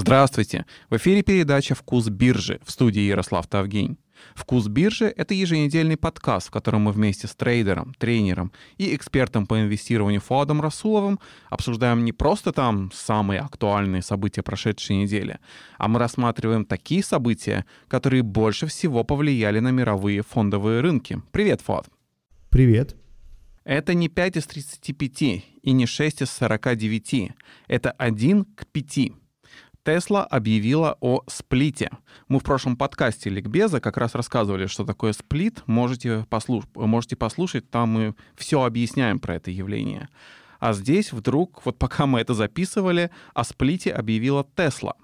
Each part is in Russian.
Здравствуйте! В эфире передача «Вкус биржи» в студии Ярослав Тавгень. «Вкус биржи» — это еженедельный подкаст, в котором мы вместе с трейдером, тренером и экспертом по инвестированию Фуадом Расуловым обсуждаем не просто там самые актуальные события прошедшей недели, а мы рассматриваем такие события, которые больше всего повлияли на мировые фондовые рынки. Привет, Фуад! Привет! Это не 5 из 35 и не 6 из 49. Это 1 к 5. Тесла объявила о сплите. Мы в прошлом подкасте Ликбеза как раз рассказывали, что такое сплит. Можете, послуш... Можете послушать, там мы все объясняем про это явление. А здесь вдруг, вот пока мы это записывали, о сплите объявила Тесла.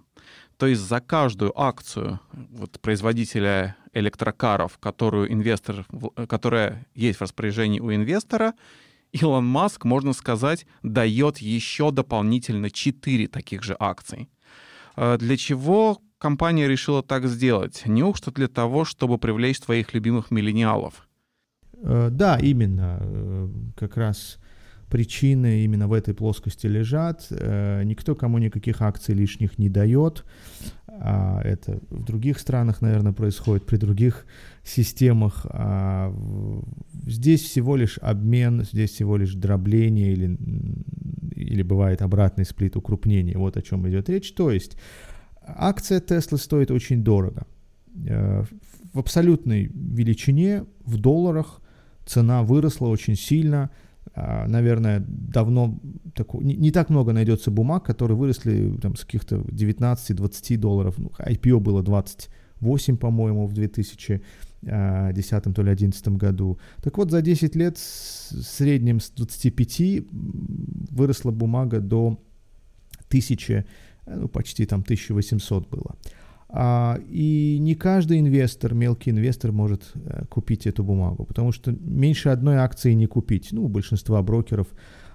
То есть за каждую акцию вот, производителя электрокаров, которую инвестор, которая есть в распоряжении у инвестора, Илон Маск, можно сказать, дает еще дополнительно 4 таких же акций. А для чего компания решила так сделать? Неужто для того, чтобы привлечь твоих любимых миллениалов? Э, да, именно. Э, как раз причины именно в этой плоскости лежат. Э, никто кому никаких акций лишних не дает. А это в других странах, наверное, происходит, при других системах. А здесь всего лишь обмен, здесь всего лишь дробление или или бывает обратный сплит укрупнение. Вот о чем идет речь. То есть акция Tesla стоит очень дорого. Э, в абсолютной величине, в долларах, цена выросла очень сильно. А, наверное, давно так, не, не так много найдется бумаг, которые выросли там, с каких-то 19-20 долларов. Ну, IPO было 28, по-моему, в 2000 2010 то ли 2011 году. Так вот, за 10 лет в среднем с 25 выросла бумага до 1000, ну, почти там 1800 было. А, и не каждый инвестор, мелкий инвестор может а, купить эту бумагу, потому что меньше одной акции не купить. Ну, у большинства брокеров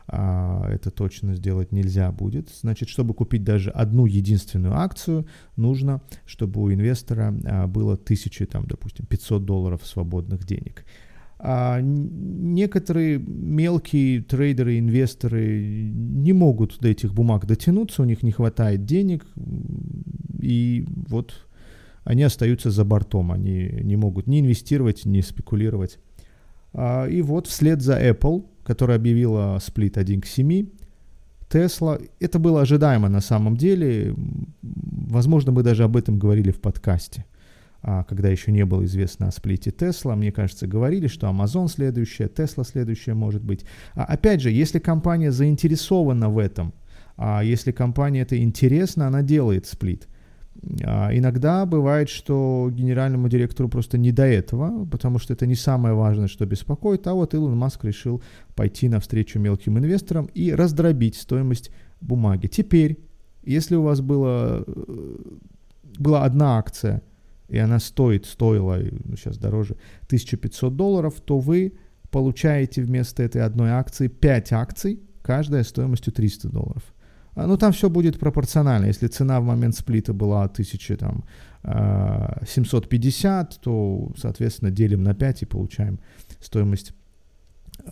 а, это точно сделать нельзя будет. Значит, чтобы купить даже одну единственную акцию, нужно, чтобы у инвестора а, было тысячи, там, допустим, 500 долларов свободных денег. А некоторые мелкие трейдеры, инвесторы не могут до этих бумаг дотянуться, у них не хватает денег, и вот они остаются за бортом, они не могут ни инвестировать, ни спекулировать. А, и вот вслед за Apple которая объявила сплит 1 к 7. Tesla, это было ожидаемо на самом деле. Возможно, мы даже об этом говорили в подкасте, когда еще не было известно о сплите Tesla. Мне кажется, говорили, что Amazon следующая, Tesla следующая может быть. А опять же, если компания заинтересована в этом, а если компания это интересно, она делает сплит – а иногда бывает, что генеральному директору просто не до этого, потому что это не самое важное, что беспокоит, а вот Илон Маск решил пойти навстречу мелким инвесторам и раздробить стоимость бумаги. Теперь, если у вас было, э, была одна акция, и она стоит, стоила, ну, сейчас дороже, 1500 долларов, то вы получаете вместо этой одной акции 5 акций, каждая стоимостью 300 долларов. А, ну, там все будет пропорционально. Если цена в момент сплита была 1750, а, то, соответственно, делим на 5 и получаем стоимость а,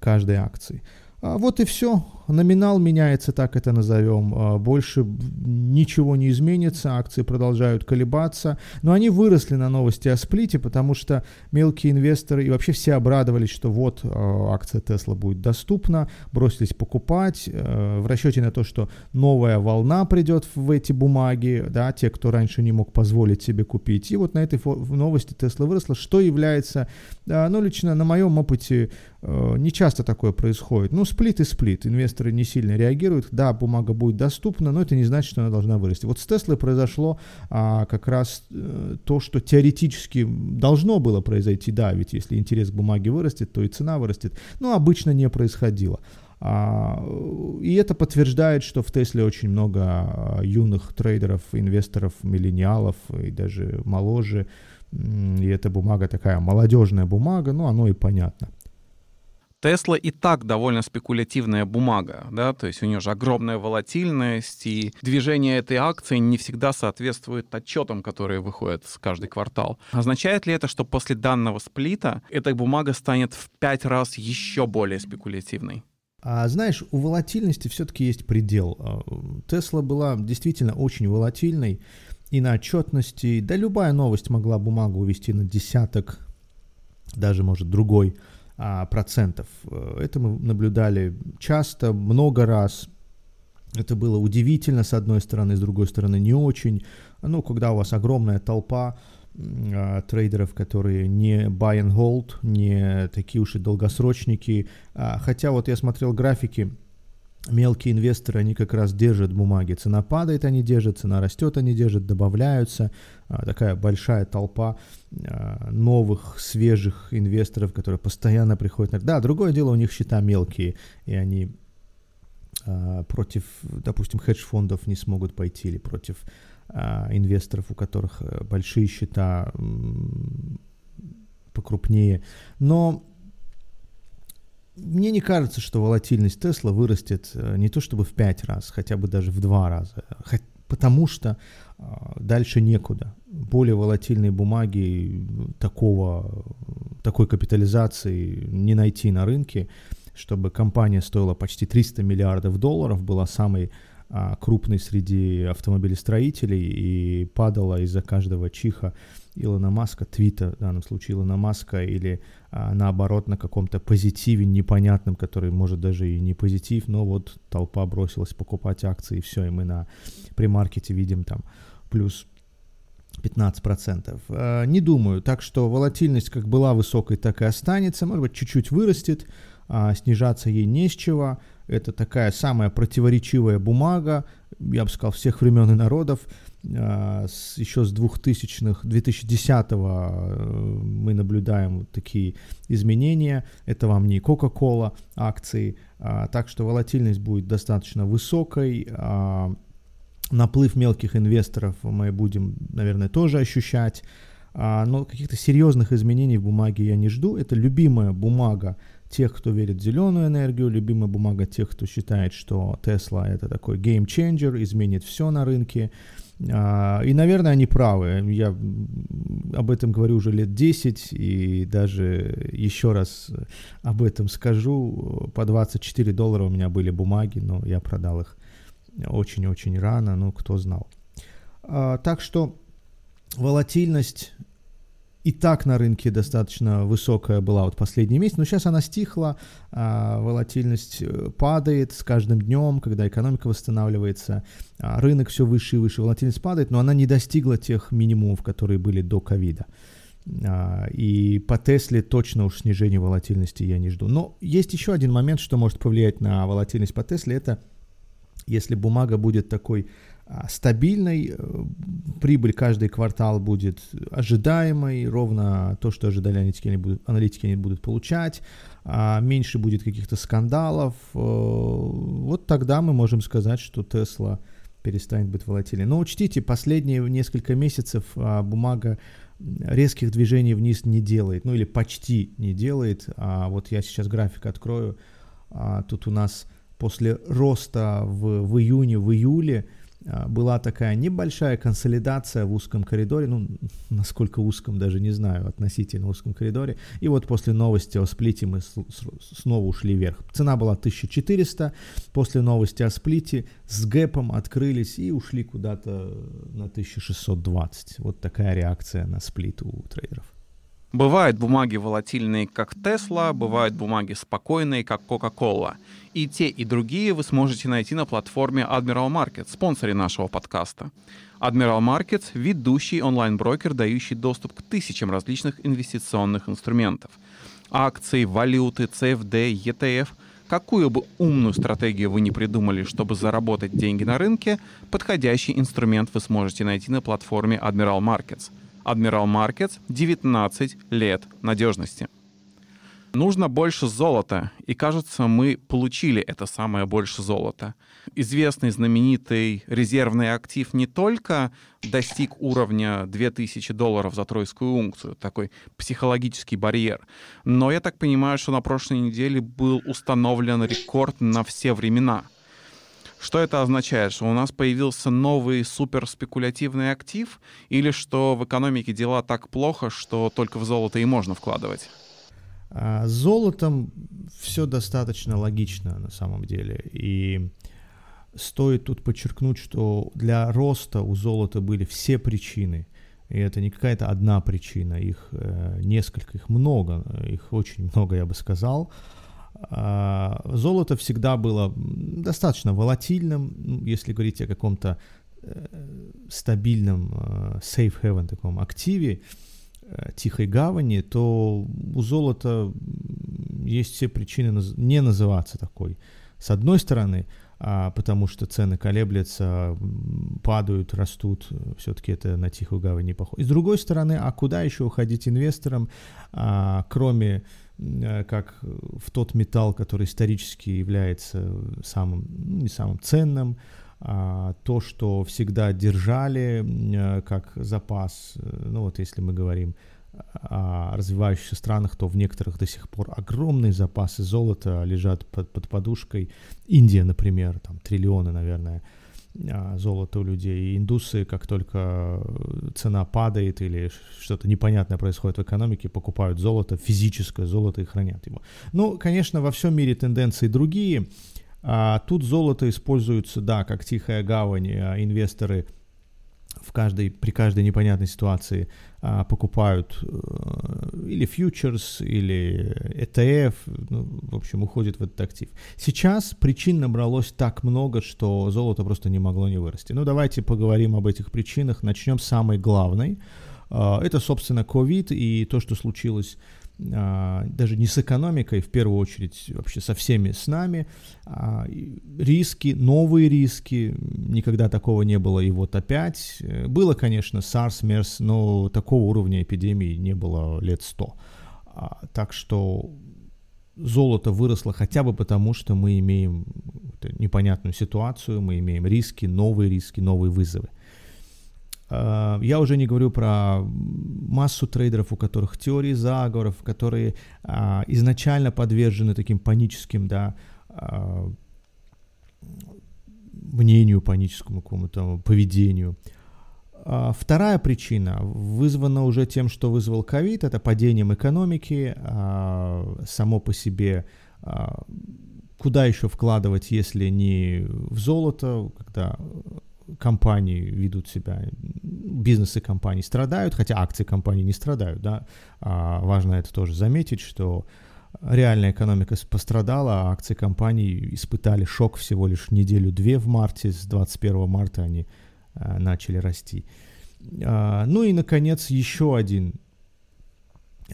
каждой акции. Вот и все. Номинал меняется, так это назовем. А, больше ничего не изменится, акции продолжают колебаться. Но они выросли на новости о сплите, потому что мелкие инвесторы и вообще все обрадовались, что вот а, акция Тесла будет доступна, бросились покупать а, в расчете на то, что новая волна придет в эти бумаги, да, те, кто раньше не мог позволить себе купить. И вот на этой новости Тесла выросла, что является, ну, лично на моем опыте не часто такое происходит. Ну, сплит и сплит. Инвестор инвесторы не сильно реагируют. Да, бумага будет доступна, но это не значит, что она должна вырасти. Вот с Теслой произошло а, как раз а, то, что теоретически должно было произойти. Да, ведь если интерес к бумаге вырастет, то и цена вырастет. Но обычно не происходило. А, и это подтверждает, что в Тесле очень много а, юных трейдеров, инвесторов, миллениалов и даже моложе. И эта бумага такая молодежная бумага, ну оно и понятно. Тесла и так довольно спекулятивная бумага, да, то есть у нее же огромная волатильность, и движение этой акции не всегда соответствует отчетам, которые выходят с каждый квартал. Означает ли это, что после данного сплита эта бумага станет в пять раз еще более спекулятивной? А знаешь, у волатильности все-таки есть предел. А, Тесла была действительно очень волатильной, и на отчетности, да любая новость могла бумагу увести на десяток, даже, может, другой процентов. Это мы наблюдали часто, много раз. Это было удивительно, с одной стороны, с другой стороны, не очень. Ну, когда у вас огромная толпа а, трейдеров, которые не buy and hold, не такие уж и долгосрочники. А, хотя вот я смотрел графики, мелкие инвесторы, они как раз держат бумаги. Цена падает, они держат, цена растет, они держат, добавляются. А, такая большая толпа а, новых, свежих инвесторов, которые постоянно приходят. Да, другое дело, у них счета мелкие, и они а, против, допустим, хедж-фондов не смогут пойти или против инвесторов, у которых э, большие счета покрупнее. Но мне не кажется, что волатильность Тесла вырастет э, не то чтобы в 5 раз, хотя бы даже в 2 раза, потому что а, дальше некуда. Более волатильные бумаги такого, такой капитализации не найти на рынке, чтобы компания стоила почти 300 миллиардов долларов, была самой а, крупной среди автомобилестроителей и падала из-за каждого чиха Илона Маска, твита, в данном случае Илона Маска, или а, наоборот на каком-то позитиве непонятном, который может даже и не позитив, но вот толпа бросилась покупать акции, и все, и мы на премаркете видим там плюс 15%. А, не думаю, так что волатильность как была высокой, так и останется, может быть, чуть-чуть вырастет, а, снижаться ей не с чего, это такая самая противоречивая бумага, я бы сказал, всех времен и народов, а, еще с 2000-х, 2010-го э, мы наблюдаем такие изменения. Это вам не Coca-Cola акции, а, так что волатильность будет достаточно высокой. А, наплыв мелких инвесторов мы будем, наверное, тоже ощущать. Но каких-то серьезных изменений в бумаге я не жду. Это любимая бумага тех, кто верит в зеленую энергию, любимая бумага тех, кто считает, что Tesla это такой changer, изменит все на рынке. А, и, наверное, они правы. Я об этом говорю уже лет 10, и даже еще раз об этом скажу. По 24 доллара у меня были бумаги, но я продал их очень-очень рано, ну, кто знал. А, так что волатильность и так на рынке достаточно высокая была вот последний месяц, но сейчас она стихла, а, волатильность э, падает с каждым днем, когда экономика восстанавливается, а, рынок все выше и выше, волатильность падает, но она не достигла тех минимумов, которые были до ковида. А, и по Тесле точно уж снижение волатильности я не жду. Но есть еще один момент, что может повлиять на волатильность по Тесле, это если бумага будет такой стабильной, э, прибыль каждый квартал будет ожидаемой, ровно то, что ожидали аналитики, они будут, аналитики они будут получать, а меньше будет каких-то скандалов. Э, вот тогда мы можем сказать, что Тесла перестанет быть волатильной. Но учтите, последние несколько месяцев а, бумага резких движений вниз не делает, ну или почти не делает. А вот я сейчас график открою, а тут у нас после роста в, в июне, в июле а, была такая небольшая консолидация в узком коридоре, ну, насколько узком, даже не знаю, относительно узком коридоре. И вот после новости о сплите мы снова ушли вверх. Цена была 1400, после новости о сплите с гэпом открылись и ушли куда-то на 1620. Вот такая реакция на сплит у трейдеров. Бывают бумаги волатильные, как Tesla, бывают бумаги спокойные, как Coca-Cola. И те, и другие вы сможете найти на платформе Admiral Market, спонсоре нашего подкаста. Admiral Markets — ведущий онлайн-брокер, дающий доступ к тысячам различных инвестиционных инструментов. Акции, валюты, CFD, ETF — Какую бы умную стратегию вы не придумали, чтобы заработать деньги на рынке, подходящий инструмент вы сможете найти на платформе Admiral Markets — Admiral Markets 19 лет надежности. Нужно больше золота, и кажется, мы получили это самое больше золота. Известный знаменитый резервный актив не только достиг уровня 2000 долларов за тройскую унцию, такой психологический барьер, но я так понимаю, что на прошлой неделе был установлен рекорд на все времена — что это означает? Что у нас появился новый суперспекулятивный актив или что в экономике дела так плохо, что только в золото и можно вкладывать? А с золотом все достаточно логично на самом деле. И стоит тут подчеркнуть, что для роста у золота были все причины. И это не какая-то одна причина, их э, несколько, их много, их очень много, я бы сказал. А, золото всегда было достаточно волатильным, ну, если говорить о каком-то э, стабильном э, safe haven таком активе, э, тихой гавани, то у золота есть все причины не называться такой. С одной стороны, а, потому что цены колеблются, падают, растут, все-таки это на тихую гавань не похоже. И с другой стороны, а куда еще уходить инвесторам, а, кроме Э, как в тот металл, который исторически является самым, ну, не самым ценным, а то, что всегда держали э, как запас, э, ну вот если мы говорим развивающихся странах, то в некоторых до сих пор огромные запасы золота лежат под, под подушкой. Индия, например, там триллионы, наверное, а, золото у людей. И индусы, как только цена падает или что-то непонятное происходит в экономике, покупают золото, физическое золото и хранят его. Ну, конечно, во всем мире тенденции другие. А тут золото используется, да, как тихая гавань. А инвесторы – в каждой, при каждой непонятной ситуации а, покупают а, или фьючерс, или ETF, ну, в общем, уходит в этот актив. Сейчас причин набралось так много, что золото просто не могло не вырасти. Ну, давайте поговорим об этих причинах. Начнем с самой главной. А, это, собственно, COVID и то, что случилось даже не с экономикой, в первую очередь вообще со всеми с нами, а, риски, новые риски, никогда такого не было, и вот опять. Было, конечно, SARS, MERS, но такого уровня эпидемии не было лет сто. А, так что золото выросло хотя бы потому, что мы имеем непонятную ситуацию, мы имеем риски, новые риски, новые вызовы. Э, я уже не говорю про массу трейдеров, у которых теории заговоров, которые а, изначально подвержены таким паническим, да, а, мнению паническому какому-то поведению. Вторая причина вызвана уже тем, что вызвал ковид, это падением экономики, само по себе куда еще вкладывать, если не в золото, когда компании ведут себя, бизнесы компаний страдают, хотя акции компаний не страдают, да, а важно это тоже заметить, что реальная экономика пострадала, а акции компаний испытали шок всего лишь неделю-две в марте, с 21 марта они а, начали расти. А, ну и, наконец, еще один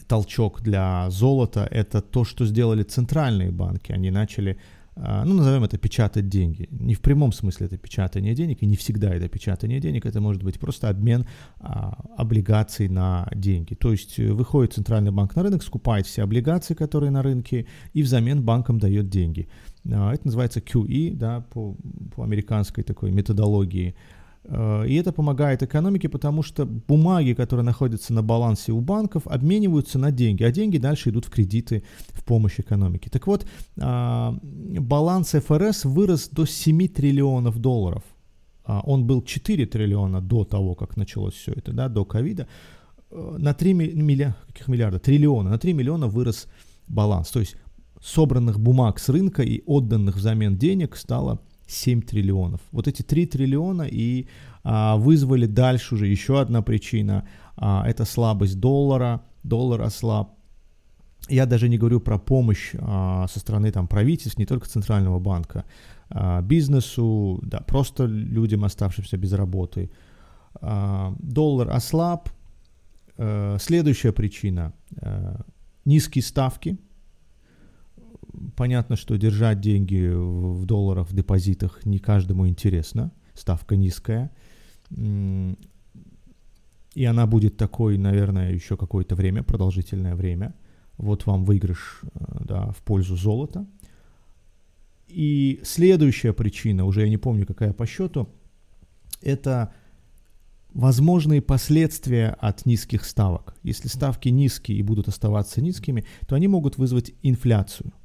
толчок для золота – это то, что сделали центральные банки. Они начали ну, назовем это печатать деньги. Не в прямом смысле это печатание денег, и не всегда это печатание денег, это может быть просто обмен а, облигаций на деньги. То есть э, выходит центральный банк на рынок, скупает все облигации, которые на рынке, и взамен банкам дает деньги. А, это называется QE, да, по, по американской такой методологии. Э, и это помогает экономике, потому что бумаги, которые находятся на балансе у банков, обмениваются на деньги, а деньги дальше идут в кредиты в помощь экономике. Так вот, а, баланс ФРС вырос до 7 триллионов долларов. А, он был 4 триллиона до того, как началось все это, да, до ковида. Э, на 3 миллиарда, каких миллиарда? Триллиона. На 3 миллиона вырос баланс. То есть собранных бумаг с рынка и отданных взамен денег стало 7 триллионов. Вот эти 3 триллиона и а, вызвали дальше уже еще одна причина. А, это слабость доллара. Доллар ослаб. Я даже не говорю про помощь а, со стороны там, правительств, не только Центрального банка, а, бизнесу, да, просто людям, оставшимся без работы. А, доллар ослаб. А, следующая причина а, низкие ставки – понятно, что держать деньги в долларах, в депозитах не каждому интересно. Ставка низкая. И она будет такой, наверное, еще какое-то время, продолжительное время. Вот вам выигрыш э, да, в пользу золота. И следующая причина, уже я не помню, какая по счету, это возможные последствия от низких ставок. Если ставки низкие и будут оставаться низкими, то они могут вызвать инфляцию –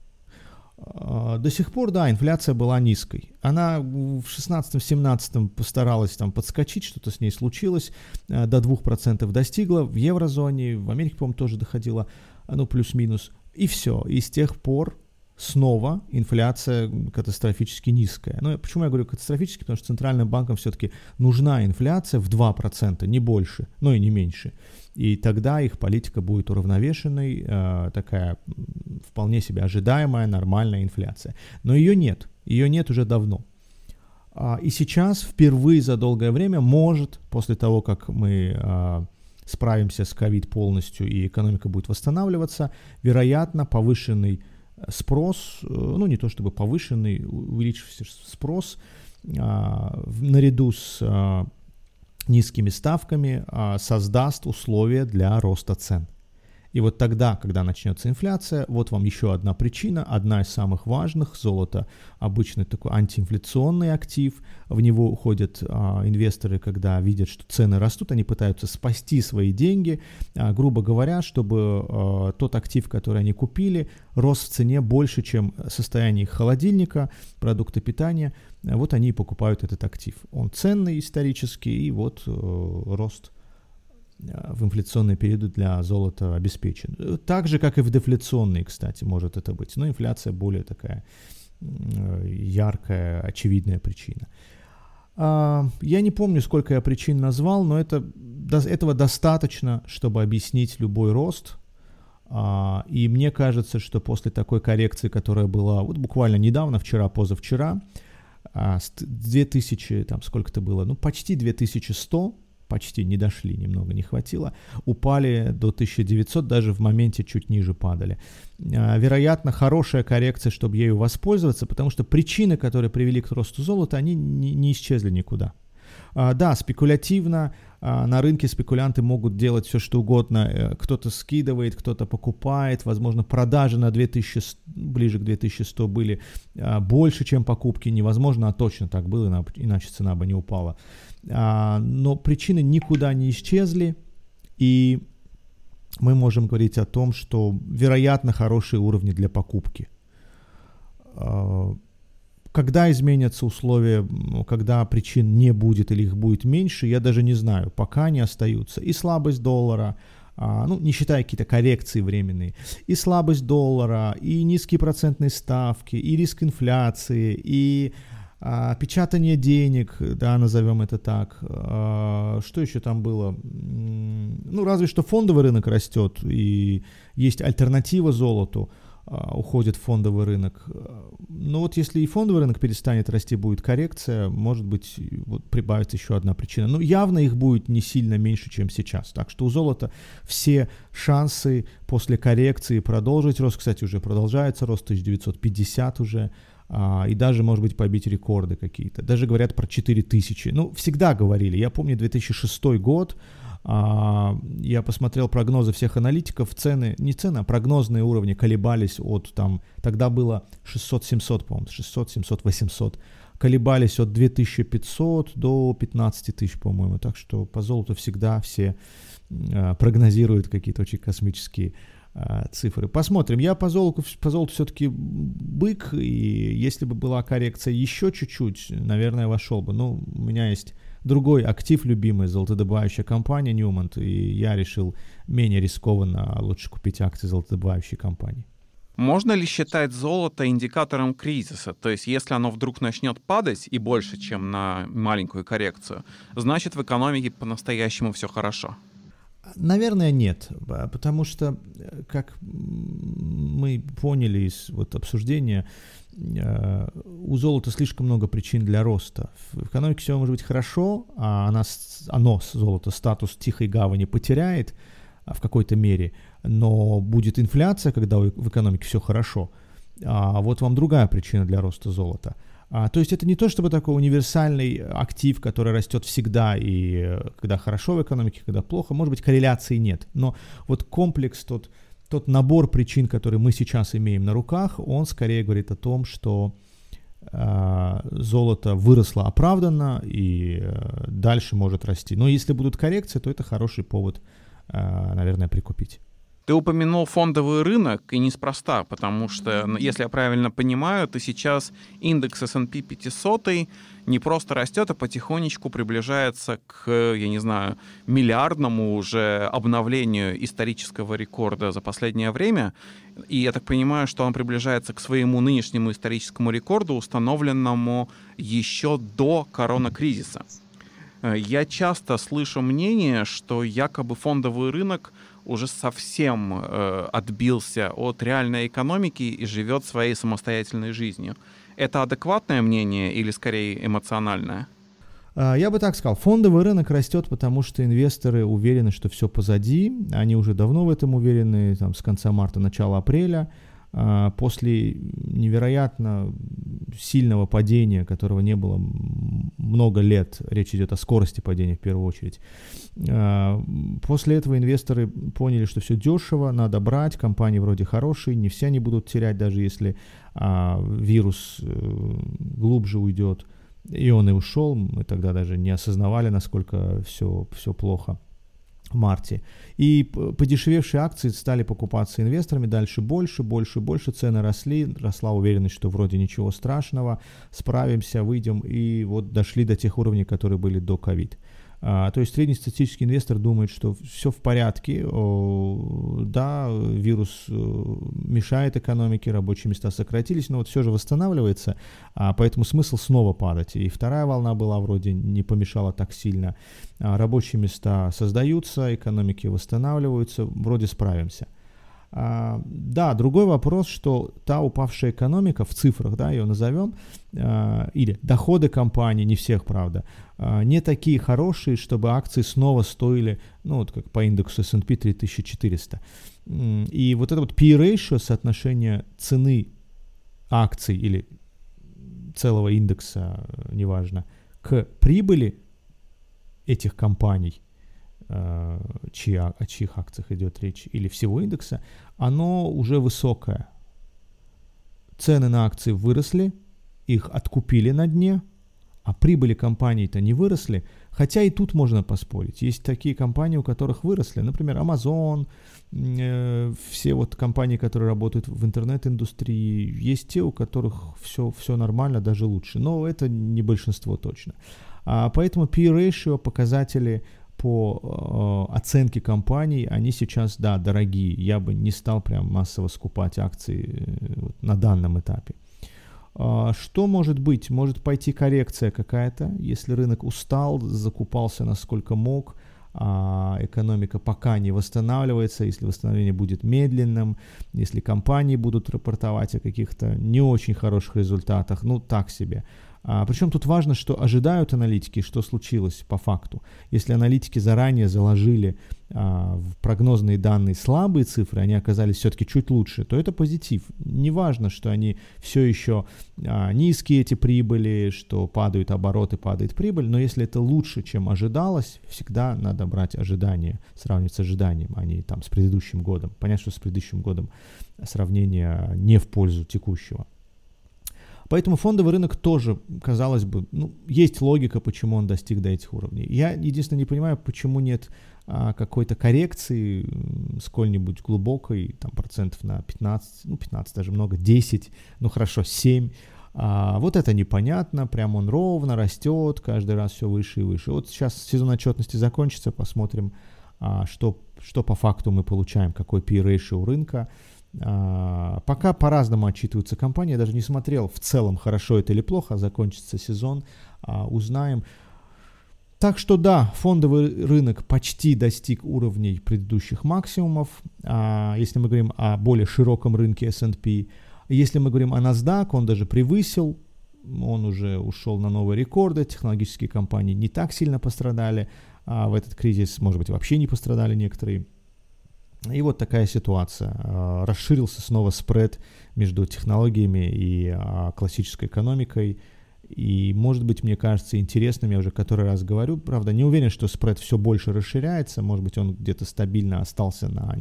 до сих пор, да, инфляция была низкой. Она в 16-17 постаралась там подскочить, что-то с ней случилось, а, до 2% достигла, в еврозоне, в Америке, по-моему, тоже доходила, ну, плюс-минус. И все. И с тех пор снова инфляция катастрофически низкая. Ну, почему я говорю катастрофически? Потому что центральным банкам все-таки нужна инфляция в 2%, не больше, но и не меньше. И тогда их политика будет уравновешенной, э, такая вполне себе ожидаемая, нормальная инфляция. Но ее нет, ее нет уже давно. А, и сейчас впервые за долгое время может, после того, как мы а, справимся с ковид полностью и экономика будет восстанавливаться, вероятно, повышенный спрос, э, ну не то чтобы повышенный, увеличившийся спрос а, наряду с а, низкими ставками а, создаст условия для роста цен. И вот тогда, когда начнется инфляция, вот вам еще одна причина, одна из самых важных. Золото обычно такой антиинфляционный актив. В него уходят а, инвесторы, когда видят, что цены растут, они пытаются спасти свои деньги, а, грубо говоря, чтобы а, тот актив, который они купили, рос в цене больше, чем состояние их холодильника, продукта питания. Вот они и покупают этот актив. Он ценный исторически, и вот э, рост в инфляционные периоды для золота обеспечен. Так же, как и в дефляционные, кстати, может это быть. Но инфляция более такая э, яркая, очевидная причина. А, я не помню, сколько я причин назвал, но это, этого достаточно, чтобы объяснить любой рост. А, и мне кажется, что после такой коррекции, которая была вот буквально недавно, вчера, позавчера, 2000, а, там сколько это было, ну почти 2100 почти не дошли, немного не хватило, упали до 1900, даже в моменте чуть ниже падали. А, вероятно, хорошая коррекция, чтобы ею воспользоваться, потому что причины, которые привели к росту золота, они не, исчезли никуда. А, да, спекулятивно, а, на рынке спекулянты могут делать все, что угодно. Э, кто-то скидывает, кто-то покупает. Возможно, продажи на 2000, ближе к 2100 были больше, чем покупки. Невозможно, а точно так было, иначе цена бы не упала. А, но причины никуда не исчезли, и мы можем говорить о том, что, вероятно, хорошие уровни для покупки. А, когда изменятся условия, когда причин не будет или их будет меньше, я даже не знаю. Пока они остаются. И слабость доллара, а, ну, не считая какие-то коррекции временные, и слабость доллара, и низкие процентные ставки, и риск инфляции, и печатание денег, да, назовем это так. А, что еще там было? Ну, разве что фондовый рынок растет, и есть альтернатива золоту, а, уходит в фондовый рынок. Но вот если и фондовый рынок перестанет расти, будет коррекция, может быть, вот прибавится еще одна причина. Но явно их будет не сильно меньше, чем сейчас. Так что у золота все шансы после коррекции продолжить рост. Кстати, уже продолжается рост, 1950 уже а, и даже, может быть, побить рекорды какие-то. Даже говорят про 4000. Ну, всегда говорили. Я помню 2006 год, а, я посмотрел прогнозы всех аналитиков, цены, не цены, а прогнозные уровни колебались от там, тогда было 600-700, по-моему, 600, 700, 800, колебались от 2500 до 15 тысяч, по-моему, так что по золоту всегда все а, прогнозируют какие-то очень космические а, цифры. Посмотрим. Я по золоту, по золоту все-таки бык, и если бы была коррекция еще чуть-чуть, наверное, вошел бы. Но у меня есть другой актив любимый, золотодобывающая компания Newmont, и я решил менее рискованно лучше купить акции золотодобывающей компании. Можно ли считать золото индикатором кризиса? То есть, если оно вдруг начнет падать и больше, чем на маленькую коррекцию, значит в экономике по-настоящему все хорошо? Наверное, нет, потому что, э, как мы поняли из вот обсуждения, э, у золота слишком много причин для роста. В экономике все может быть хорошо, а она, оно, золото, статус тихой гавани потеряет а, в какой-то мере, но будет инфляция, когда в экономике все хорошо. А вот вам другая причина для роста золота – а, то есть это не то чтобы такой универсальный актив, который растет всегда и э, когда хорошо в экономике, когда плохо. Может быть, корреляции нет. Но вот комплекс, тот, тот набор причин, который мы сейчас имеем на руках, он скорее говорит о том, что э, золото выросло оправданно и э, дальше может расти. Но если будут коррекции, то это хороший повод, э, наверное, прикупить. Ты упомянул фондовый рынок, и неспроста, потому что, если я правильно понимаю, то сейчас индекс S&P 500 не просто растет, а потихонечку приближается к, я не знаю, миллиардному уже обновлению исторического рекорда за последнее время. И я так понимаю, что он приближается к своему нынешнему историческому рекорду, установленному еще до коронакризиса. Э, я часто слышу мнение, что якобы фондовый рынок уже совсем э, отбился от реальной экономики и живет своей самостоятельной жизнью. Это адекватное мнение или скорее эмоциональное? А, я бы так сказал, фондовый рынок растет, потому что инвесторы уверены, что все позади, они уже давно в этом уверены, там, с конца марта, начала апреля. А, после невероятно сильного падения, которого не было много лет, речь идет о скорости падения в первую очередь, а, после этого инвесторы поняли, что все дешево, надо брать, компании вроде хорошие, не все они будут терять, даже если а, вирус э, глубже уйдет. И он и ушел, мы тогда даже не осознавали, насколько все, все плохо марте. И подешевевшие акции стали покупаться инвесторами дальше больше, больше, больше. Цены росли, росла уверенность, что вроде ничего страшного, справимся, выйдем. И вот дошли до тех уровней, которые были до ковид. А, то есть среднестатистический инвестор думает, что все в порядке, да, вирус э, мешает экономике, рабочие места сократились, но вот все же восстанавливается, а, поэтому смысл снова падать. И вторая волна была вроде не помешала так сильно. А, рабочие места создаются, экономики восстанавливаются, вроде справимся. А, да, другой вопрос, что та упавшая экономика в цифрах, да, ее назовем, а, или доходы компаний, не всех, правда, а, не такие хорошие, чтобы акции снова стоили, ну, вот как по индексу S&P 3400. И вот это вот P-ratio, соотношение цены акций или целого индекса, неважно, к прибыли этих компаний – Э, чья, о чьих акциях идет речь, или всего индекса, оно уже высокое. Цены на акции выросли, их откупили на дне, а прибыли компаний-то не выросли, хотя и тут можно поспорить. Есть такие компании, у которых выросли, например, Amazon, э, все вот компании, которые работают в интернет-индустрии, есть те, у которых все, все нормально, даже лучше, но это не большинство точно. А поэтому P-ratio, показатели по э, оценке компаний, они сейчас, да, дорогие. Я бы не стал прям массово скупать акции э, вот, на данном этапе. Э, что может быть? Может пойти коррекция какая-то, если рынок устал, закупался насколько мог, а экономика пока не восстанавливается, если восстановление будет медленным, если компании будут рапортовать о каких-то не очень хороших результатах, ну так себе. А, причем тут важно, что ожидают аналитики, что случилось по факту. Если аналитики заранее заложили а, в прогнозные данные слабые цифры, они оказались все-таки чуть лучше, то это позитив. Не важно, что они все еще а, низкие эти прибыли, что падают обороты, падает прибыль, но если это лучше, чем ожидалось, всегда надо брать ожидания, сравнивать с ожиданием, а не там с предыдущим годом. Понятно, что с предыдущим годом сравнение не в пользу текущего. Поэтому фондовый рынок тоже, казалось бы, ну, есть логика, почему он достиг до этих уровней. Я единственное не понимаю, почему нет а, какой-то коррекции сколь-нибудь глубокой, там процентов на 15, ну 15 даже много, 10, ну хорошо, 7. А, вот это непонятно, прям он ровно растет, каждый раз все выше и выше. Вот сейчас сезон отчетности закончится, посмотрим, а, что, что по факту мы получаем, какой P-ratio рынка. А, пока по-разному отчитываются компании. Я даже не смотрел в целом, хорошо это или плохо. Закончится сезон, а, узнаем. Так что да, фондовый рынок почти достиг уровней предыдущих максимумов. А, если мы говорим о более широком рынке S&P, если мы говорим о NASDAQ, он даже превысил, он уже ушел на новые рекорды, технологические компании не так сильно пострадали, а в этот кризис, может быть, вообще не пострадали некоторые. И вот такая ситуация. А, расширился снова спред между технологиями и а, классической экономикой. И, может быть, мне кажется интересным, я уже который раз говорю, правда, не уверен, что спред все больше расширяется, может быть, он где-то стабильно остался на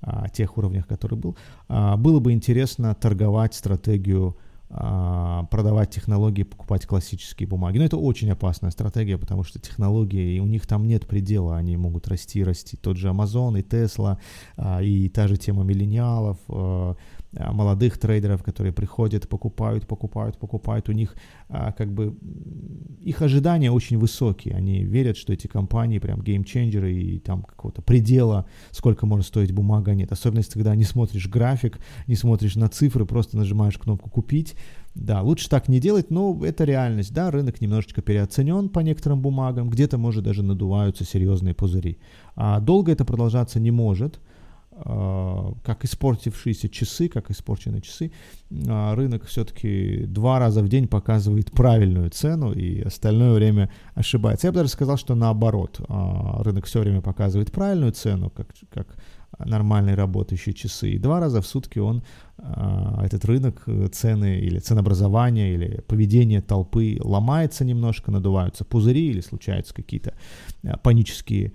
а, тех уровнях, который был. Было бы интересно торговать стратегию продавать технологии, покупать классические бумаги. Но это очень опасная стратегия, потому что технологии, у них там нет предела, они могут расти, расти. Тот же Amazon и Tesla, а, и та же тема миллениалов, а, молодых трейдеров, которые приходят, покупают, покупают, покупают. У них как бы их ожидания очень высокие. Они верят, что эти компании прям геймченджеры и там какого-то предела, сколько может стоить бумага, нет. Особенно, если когда не смотришь график, не смотришь на цифры, просто нажимаешь кнопку «Купить», да, лучше так не делать, но это реальность. Да, рынок немножечко переоценен по некоторым бумагам, где-то, может, даже надуваются серьезные пузыри. А долго это продолжаться не может. А, как испортившиеся часы, как испорченные часы, а, рынок все-таки два раза в день показывает правильную цену и остальное время ошибается. Я бы даже сказал, что наоборот, а, рынок все время показывает правильную цену, как, как нормальные работающие часы. И два раза в сутки он, а, этот рынок, э, цены или ценообразование, или поведение толпы ломается немножко, надуваются пузыри или случаются какие-то панические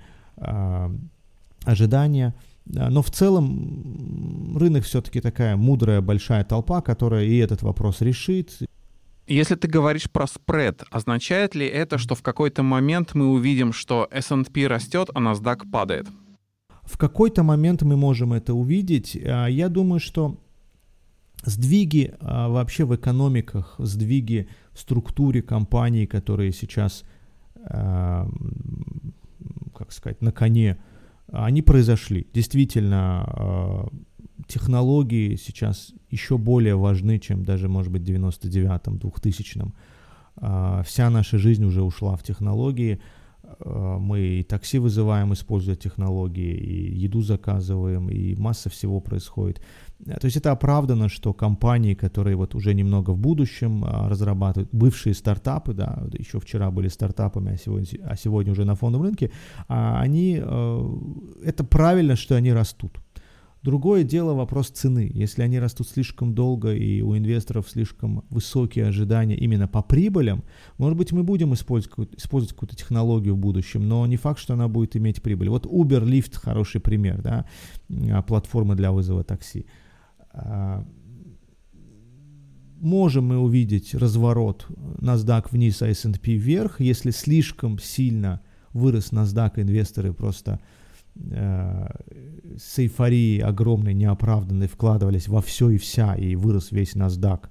ожидания. Но в целом рынок все-таки такая мудрая большая толпа, которая и этот вопрос решит. Если ты говоришь про спред, означает ли это, что в какой-то момент мы увидим, что S&P растет, а NASDAQ падает? В какой-то момент мы можем это увидеть. А, я думаю, что сдвиги а, вообще в экономиках, сдвиги в структуре компаний, которые сейчас, а, как сказать, на коне, они произошли. Действительно, технологии сейчас еще более важны, чем даже, может быть, в 99-м, 2000-м. Вся наша жизнь уже ушла в технологии. Э, мы и такси вызываем, используя технологии, и еду заказываем, и масса всего происходит. Э, то есть это оправдано, что компании, которые вот уже немного в будущем а, разрабатывают, бывшие стартапы, да, еще вчера были стартапами, а сегодня, а сегодня уже на фондовом рынке, а они, э, это правильно, что они растут. Другое дело вопрос цены. Если они растут слишком долго и у инвесторов слишком высокие ожидания именно по прибылям, может быть, мы будем использовать, использовать какую-то технологию в будущем, но не факт, что она будет иметь прибыль. Вот Uber, Lyft хороший пример, да, а, платформа для вызова такси. А, можем мы увидеть разворот NASDAQ вниз, а S&P вверх, если слишком сильно вырос NASDAQ, инвесторы просто с эйфорией огромной, неоправданной вкладывались во все и вся, и вырос весь NASDAQ,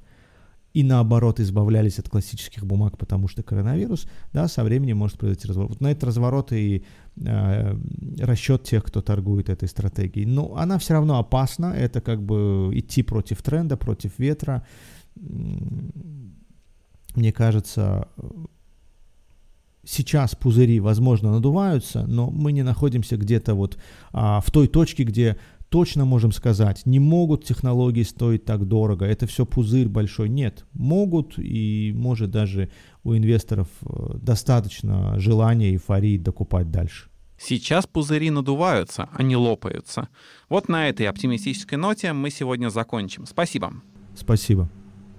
и наоборот избавлялись от классических бумаг, потому что коронавирус, да, со временем может произойти разворот. Вот на этот разворот и э, расчет тех, кто торгует этой стратегией. Но она все равно опасна, это как бы идти против тренда, против ветра. Мне кажется, сейчас пузыри, возможно, надуваются, но мы не находимся где-то вот а, в той точке, где точно можем сказать, не могут технологии стоить так дорого, это все пузырь большой. Нет, могут и может даже у инвесторов э, достаточно желания, эйфории докупать дальше. Сейчас пузыри надуваются, а не лопаются. Вот на этой оптимистической ноте мы сегодня закончим. Спасибо. Спасибо.